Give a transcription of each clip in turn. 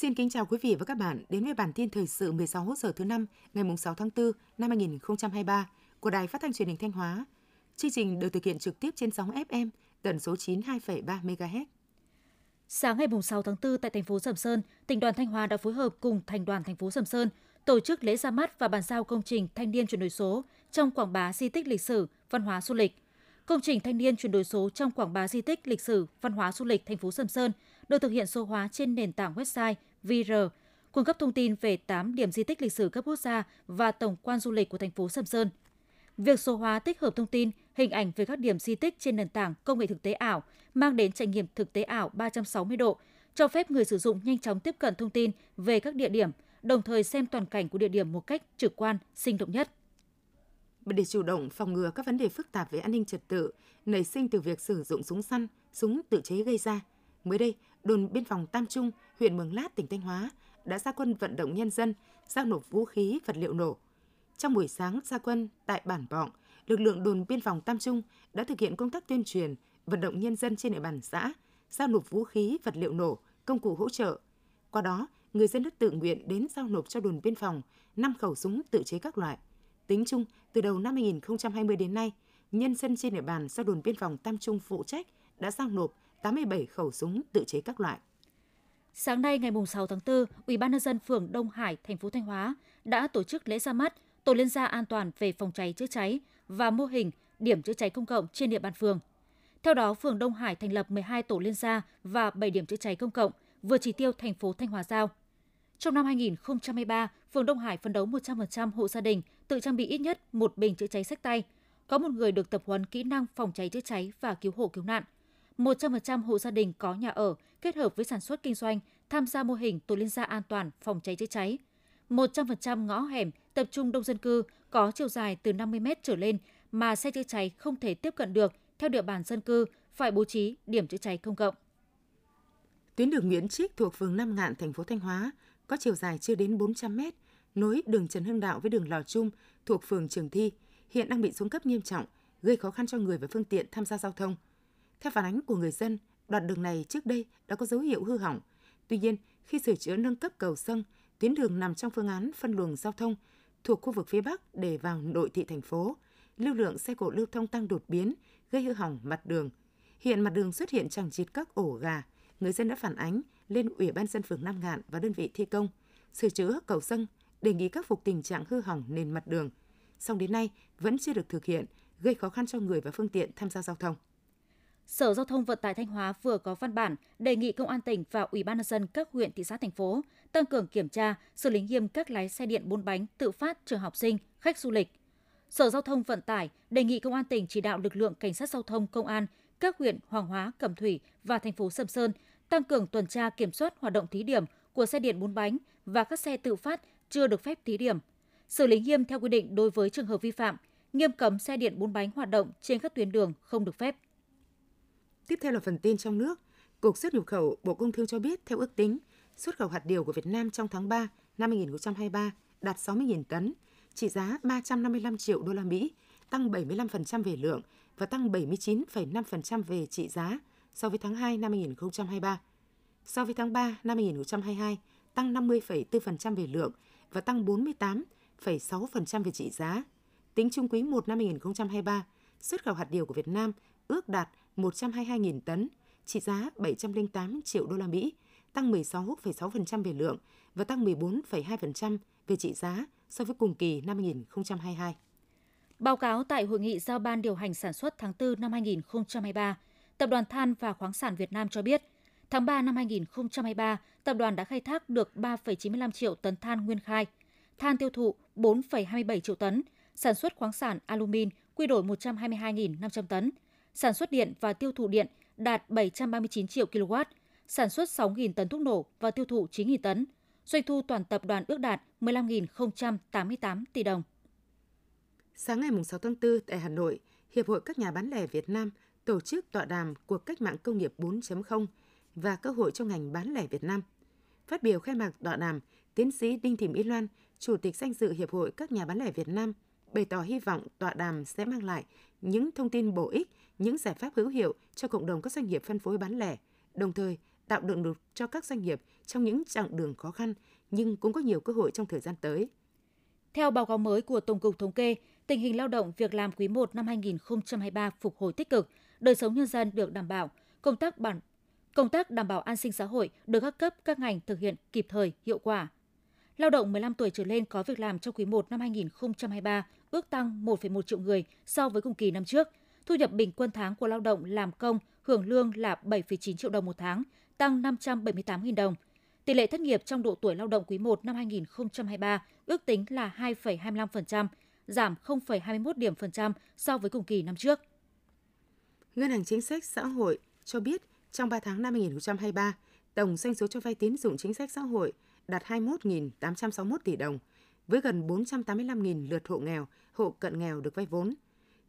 Xin kính chào quý vị và các bạn đến với bản tin thời sự 16 giờ thứ năm ngày 6 tháng 4 năm 2023 của Đài Phát thanh Truyền hình Thanh Hóa. Chương trình được thực hiện trực tiếp trên sóng FM tần số 92,3 MHz. Sáng ngày 6 tháng 4 tại thành phố Sầm Sơn, tỉnh đoàn Thanh Hóa đã phối hợp cùng thành đoàn thành phố Sầm Sơn tổ chức lễ ra mắt và bàn giao công trình thanh niên chuyển đổi số trong quảng bá di tích lịch sử, văn hóa du lịch. Công trình thanh niên chuyển đổi số trong quảng bá di tích lịch sử, văn hóa du lịch thành phố Sầm Sơn được thực hiện số hóa trên nền tảng website VR, cung cấp thông tin về 8 điểm di tích lịch sử cấp quốc gia và tổng quan du lịch của thành phố Sầm Sơn. Việc số hóa tích hợp thông tin, hình ảnh về các điểm di tích trên nền tảng công nghệ thực tế ảo mang đến trải nghiệm thực tế ảo 360 độ, cho phép người sử dụng nhanh chóng tiếp cận thông tin về các địa điểm, đồng thời xem toàn cảnh của địa điểm một cách trực quan, sinh động nhất. Để chủ động phòng ngừa các vấn đề phức tạp về an ninh trật tự nảy sinh từ việc sử dụng súng săn, súng tự chế gây ra, mới đây, đồn biên phòng Tam Trung, huyện Mường Lát, tỉnh Thanh Hóa đã ra quân vận động nhân dân giao nộp vũ khí, vật liệu nổ. Trong buổi sáng ra quân tại bản Bọng, lực lượng đồn biên phòng Tam Trung đã thực hiện công tác tuyên truyền, vận động nhân dân trên địa bàn xã giao nộp vũ khí, vật liệu nổ, công cụ hỗ trợ. Qua đó, người dân đã tự nguyện đến giao nộp cho đồn biên phòng 5 khẩu súng tự chế các loại. Tính chung, từ đầu năm 2020 đến nay, nhân dân trên địa bàn do đồn biên phòng Tam Trung phụ trách đã giao nộp 87 khẩu súng tự chế các loại. Sáng nay ngày 6 tháng 4, Ủy ban nhân dân phường Đông Hải, thành phố Thanh Hóa đã tổ chức lễ ra mắt tổ liên gia an toàn về phòng cháy chữa cháy và mô hình điểm chữa cháy công cộng trên địa bàn phường. Theo đó, phường Đông Hải thành lập 12 tổ liên gia và 7 điểm chữa cháy công cộng, vừa chỉ tiêu thành phố Thanh Hóa giao. Trong năm 2023, phường Đông Hải phấn đấu 100% hộ gia đình tự trang bị ít nhất một bình chữa cháy sách tay, có một người được tập huấn kỹ năng phòng cháy chữa cháy và cứu hộ cứu nạn – 100% hộ gia đình có nhà ở kết hợp với sản xuất kinh doanh tham gia mô hình tổ liên gia an toàn phòng cháy chữa cháy. 100% ngõ hẻm tập trung đông dân cư có chiều dài từ 50 m trở lên mà xe chữa cháy không thể tiếp cận được theo địa bàn dân cư phải bố trí điểm chữa cháy công cộng. Tuyến đường Nguyễn Trích thuộc phường Nam Ngạn, thành phố Thanh Hóa có chiều dài chưa đến 400 m, nối đường Trần Hưng Đạo với đường Lò Trung thuộc phường Trường Thi, hiện đang bị xuống cấp nghiêm trọng, gây khó khăn cho người và phương tiện tham gia giao thông – theo phản ánh của người dân, đoạn đường này trước đây đã có dấu hiệu hư hỏng. Tuy nhiên, khi sửa chữa nâng cấp cầu sông, tuyến đường nằm trong phương án phân luồng giao thông thuộc khu vực phía Bắc để vào nội thị thành phố. Lưu lượng xe cộ lưu thông tăng đột biến, gây hư hỏng mặt đường. Hiện mặt đường xuất hiện chẳng chịt các ổ gà. Người dân đã phản ánh lên Ủy ban dân phường Nam Ngạn và đơn vị thi công, sửa chữa cầu sông, đề nghị khắc phục tình trạng hư hỏng nền mặt đường. Song đến nay vẫn chưa được thực hiện, gây khó khăn cho người và phương tiện tham gia giao thông. Sở Giao thông Vận tải Thanh Hóa vừa có văn bản đề nghị Công an tỉnh và Ủy ban nhân dân các huyện thị xã thành phố tăng cường kiểm tra, xử lý nghiêm các lái xe điện bốn bánh tự phát chở học sinh, khách du lịch. Sở Giao thông Vận tải đề nghị Công an tỉnh chỉ đạo lực lượng cảnh sát giao thông công an các huyện Hoàng Hóa, Cẩm Thủy và thành phố Sầm Sơn tăng cường tuần tra kiểm soát hoạt động thí điểm của xe điện bốn bánh và các xe tự phát chưa được phép thí điểm. Xử lý nghiêm theo quy định đối với trường hợp vi phạm, nghiêm cấm xe điện bốn bánh hoạt động trên các tuyến đường không được phép. Tiếp theo là phần tin trong nước. Cục xuất nhập khẩu Bộ Công Thương cho biết theo ước tính, xuất khẩu hạt điều của Việt Nam trong tháng 3 năm 2023 đạt 60.000 tấn, trị giá 355 triệu đô la Mỹ, tăng 75% về lượng và tăng 79,5% về trị giá so với tháng 2 năm 2023. So với tháng 3 năm 2022, tăng 50,4% về lượng và tăng 48,6% về trị giá. Tính chung quý 1 năm 2023, xuất khẩu hạt điều của Việt Nam ước đạt 122.000 tấn, trị giá 708 triệu đô la Mỹ, tăng 16,6% về lượng và tăng 14,2% về trị giá so với cùng kỳ năm 2022. Báo cáo tại hội nghị giao ban điều hành sản xuất tháng 4 năm 2023, Tập đoàn Than và Khoáng sản Việt Nam cho biết, tháng 3 năm 2023, tập đoàn đã khai thác được 3,95 triệu tấn than nguyên khai, than tiêu thụ 4,27 triệu tấn, sản xuất khoáng sản alumin quy đổi 122.500 tấn, sản xuất điện và tiêu thụ điện đạt 739 triệu kW, sản xuất 6.000 tấn thuốc nổ và tiêu thụ 9.000 tấn. Doanh thu toàn tập đoàn ước đạt 15.088 tỷ đồng. Sáng ngày 6 tháng 4 tại Hà Nội, Hiệp hội các nhà bán lẻ Việt Nam tổ chức tọa đàm cuộc cách mạng công nghiệp 4.0 và cơ hội trong ngành bán lẻ Việt Nam. Phát biểu khai mạc tọa đàm, tiến sĩ Đinh Thị Mỹ Loan, Chủ tịch danh dự Hiệp hội các nhà bán lẻ Việt Nam, bày tỏ hy vọng tọa đàm sẽ mang lại những thông tin bổ ích những giải pháp hữu hiệu cho cộng đồng các doanh nghiệp phân phối bán lẻ, đồng thời tạo động lực cho các doanh nghiệp trong những chặng đường khó khăn nhưng cũng có nhiều cơ hội trong thời gian tới. Theo báo cáo mới của Tổng cục Thống kê, tình hình lao động việc làm quý 1 năm 2023 phục hồi tích cực, đời sống nhân dân được đảm bảo, công tác bản công tác đảm bảo an sinh xã hội được các cấp các ngành thực hiện kịp thời, hiệu quả. Lao động 15 tuổi trở lên có việc làm trong quý 1 năm 2023 ước tăng 1,1 triệu người so với cùng kỳ năm trước. Thu nhập bình quân tháng của lao động làm công hưởng lương là 7,9 triệu đồng một tháng, tăng 578.000 đồng. Tỷ lệ thất nghiệp trong độ tuổi lao động quý 1 năm 2023 ước tính là 2,25%, giảm 0,21 điểm phần trăm so với cùng kỳ năm trước. Ngân hàng Chính sách Xã hội cho biết trong 3 tháng năm 2023, tổng doanh số cho vay tín dụng chính sách xã hội đạt 21.861 tỷ đồng, với gần 485.000 lượt hộ nghèo, hộ cận nghèo được vay vốn.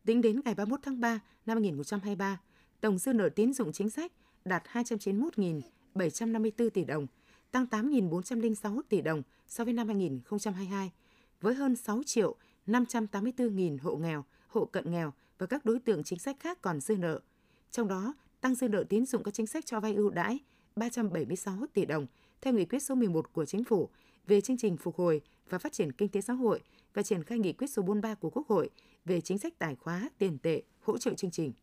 Tính đến ngày 31 tháng 3 năm 2023, tổng dư nợ tín dụng chính sách đạt 291.754 tỷ đồng, tăng 8.406 tỷ đồng so với năm 2022, với hơn 6 triệu 584.000 hộ nghèo, hộ cận nghèo và các đối tượng chính sách khác còn dư nợ. Trong đó, tăng dư nợ tín dụng các chính sách cho vay ưu đãi 376 tỷ đồng theo nghị quyết số 11 của Chính phủ về chương trình phục hồi và phát triển kinh tế xã hội và triển khai nghị quyết số 43 của Quốc hội về chính sách tài khóa, tiền tệ, hỗ trợ chương trình.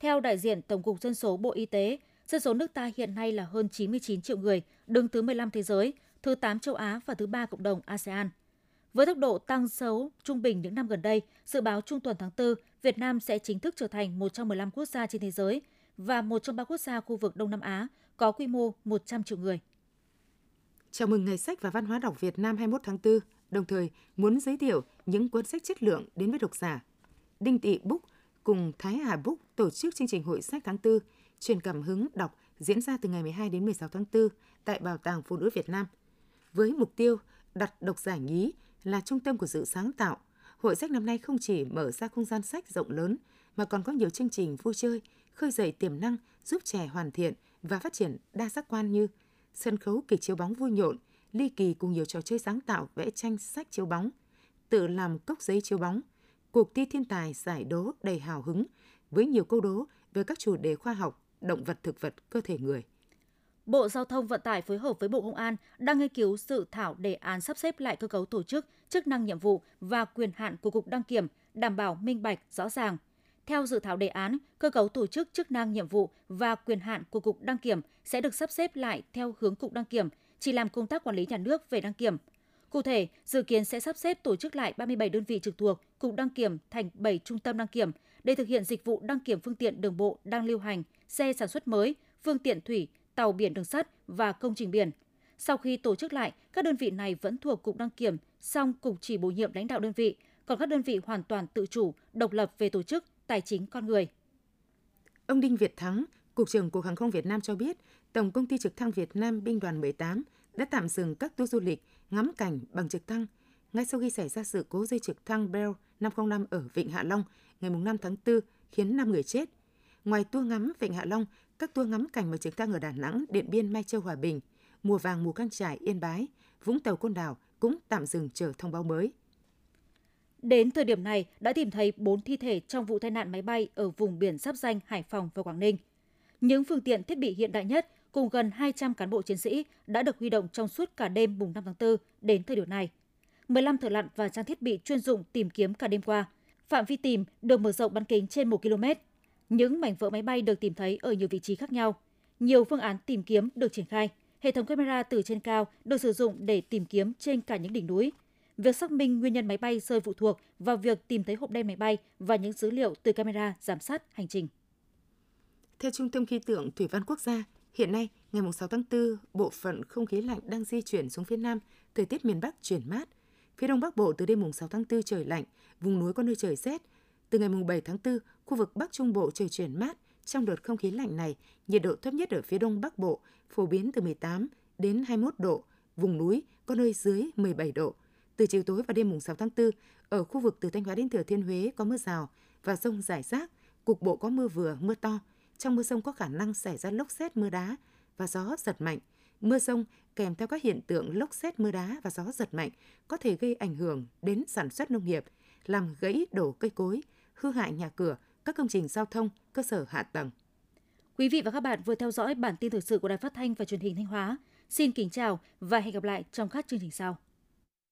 Theo đại diện Tổng cục Dân số Bộ Y tế, dân số nước ta hiện nay là hơn 99 triệu người, đứng thứ 15 thế giới, thứ 8 châu Á và thứ 3 cộng đồng ASEAN. Với tốc độ tăng xấu trung bình những năm gần đây, dự báo trung tuần tháng 4, Việt Nam sẽ chính thức trở thành một trong 15 quốc gia trên thế giới và một trong ba quốc gia khu vực Đông Nam Á có quy mô 100 triệu người. Chào mừng Ngày sách và Văn hóa đọc Việt Nam 21 tháng 4, đồng thời muốn giới thiệu những cuốn sách chất lượng đến với độc giả. Đinh Tị Book cùng Thái Hà Book tổ chức chương trình hội sách tháng 4, truyền cảm hứng đọc diễn ra từ ngày 12 đến 16 tháng 4 tại Bảo tàng Phụ nữ Việt Nam. Với mục tiêu đặt độc giả nhí là trung tâm của sự sáng tạo, hội sách năm nay không chỉ mở ra không gian sách rộng lớn mà còn có nhiều chương trình vui chơi, khơi dậy tiềm năng, giúp trẻ hoàn thiện và phát triển đa giác quan như sân khấu kịch chiếu bóng vui nhộn, ly kỳ cùng nhiều trò chơi sáng tạo vẽ tranh sách chiếu bóng, tự làm cốc giấy chiếu bóng, cuộc thi thiên tài giải đố đầy hào hứng với nhiều câu đố về các chủ đề khoa học, động vật thực vật, cơ thể người. Bộ Giao thông Vận tải phối hợp với Bộ Công an đang nghiên cứu dự thảo đề án sắp xếp lại cơ cấu tổ chức, chức năng nhiệm vụ và quyền hạn của Cục Đăng kiểm, đảm bảo minh bạch, rõ ràng. Theo dự thảo đề án, cơ cấu tổ chức, chức năng nhiệm vụ và quyền hạn của Cục Đăng kiểm sẽ được sắp xếp lại theo hướng Cục Đăng kiểm chỉ làm công tác quản lý nhà nước về đăng kiểm. Cụ thể, dự kiến sẽ sắp xếp tổ chức lại 37 đơn vị trực thuộc Cục Đăng kiểm thành 7 trung tâm đăng kiểm để thực hiện dịch vụ đăng kiểm phương tiện đường bộ đang lưu hành, xe sản xuất mới, phương tiện thủy, tàu biển đường sắt và công trình biển. Sau khi tổ chức lại, các đơn vị này vẫn thuộc Cục Đăng kiểm, song Cục chỉ bổ nhiệm lãnh đạo đơn vị, còn các đơn vị hoàn toàn tự chủ, độc lập về tổ chức, tài chính con người. Ông Đinh Việt Thắng, Cục trưởng Cục Hàng không Việt Nam cho biết, Tổng công ty trực thăng Việt Nam binh đoàn 18 đã tạm dừng các tour du lịch ngắm cảnh bằng trực thăng ngay sau khi xảy ra sự cố dây trực thăng Bell 505 ở Vịnh Hạ Long ngày 5 tháng 4 khiến 5 người chết. Ngoài tour ngắm Vịnh Hạ Long, các tour ngắm cảnh bằng trực thăng ở Đà Nẵng, Điện Biên, Mai Châu, Hòa Bình, Mùa Vàng, Mù Căng Trải, Yên Bái, Vũng Tàu, Côn Đảo cũng tạm dừng chờ thông báo mới. Đến thời điểm này, đã tìm thấy 4 thi thể trong vụ tai nạn máy bay ở vùng biển giáp danh Hải Phòng và Quảng Ninh. Những phương tiện thiết bị hiện đại nhất cùng gần 200 cán bộ chiến sĩ đã được huy động trong suốt cả đêm mùng 5 tháng 4 đến thời điểm này. 15 thợ lặn và trang thiết bị chuyên dụng tìm kiếm cả đêm qua. Phạm vi tìm được mở rộng bán kính trên 1 km. Những mảnh vỡ máy bay được tìm thấy ở nhiều vị trí khác nhau. Nhiều phương án tìm kiếm được triển khai. Hệ thống camera từ trên cao được sử dụng để tìm kiếm trên cả những đỉnh núi. Việc xác minh nguyên nhân máy bay rơi phụ thuộc vào việc tìm thấy hộp đen máy bay và những dữ liệu từ camera giám sát hành trình. Theo Trung tâm Khí tượng Thủy văn Quốc gia, hiện nay, ngày 6 tháng 4, bộ phận không khí lạnh đang di chuyển xuống phía Nam, thời tiết miền Bắc chuyển mát. Phía Đông Bắc Bộ từ đêm 6 tháng 4 trời lạnh, vùng núi có nơi trời rét. Từ ngày 7 tháng 4, khu vực Bắc Trung Bộ trời chuyển mát. Trong đợt không khí lạnh này, nhiệt độ thấp nhất ở phía Đông Bắc Bộ phổ biến từ 18 đến 21 độ, vùng núi có nơi dưới 17 độ. Từ chiều tối và đêm mùng 6 tháng 4, ở khu vực từ Thanh Hóa đến Thừa Thiên Huế có mưa rào và rông rải rác, cục bộ có mưa vừa, mưa to. Trong mưa rông có khả năng xảy ra lốc xét mưa đá và gió giật mạnh. Mưa rông kèm theo các hiện tượng lốc xét mưa đá và gió giật mạnh có thể gây ảnh hưởng đến sản xuất nông nghiệp, làm gãy đổ cây cối, hư hại nhà cửa, các công trình giao thông, cơ sở hạ tầng. Quý vị và các bạn vừa theo dõi bản tin thời sự của Đài Phát thanh và Truyền hình Thanh Hóa. Xin kính chào và hẹn gặp lại trong các chương trình sau.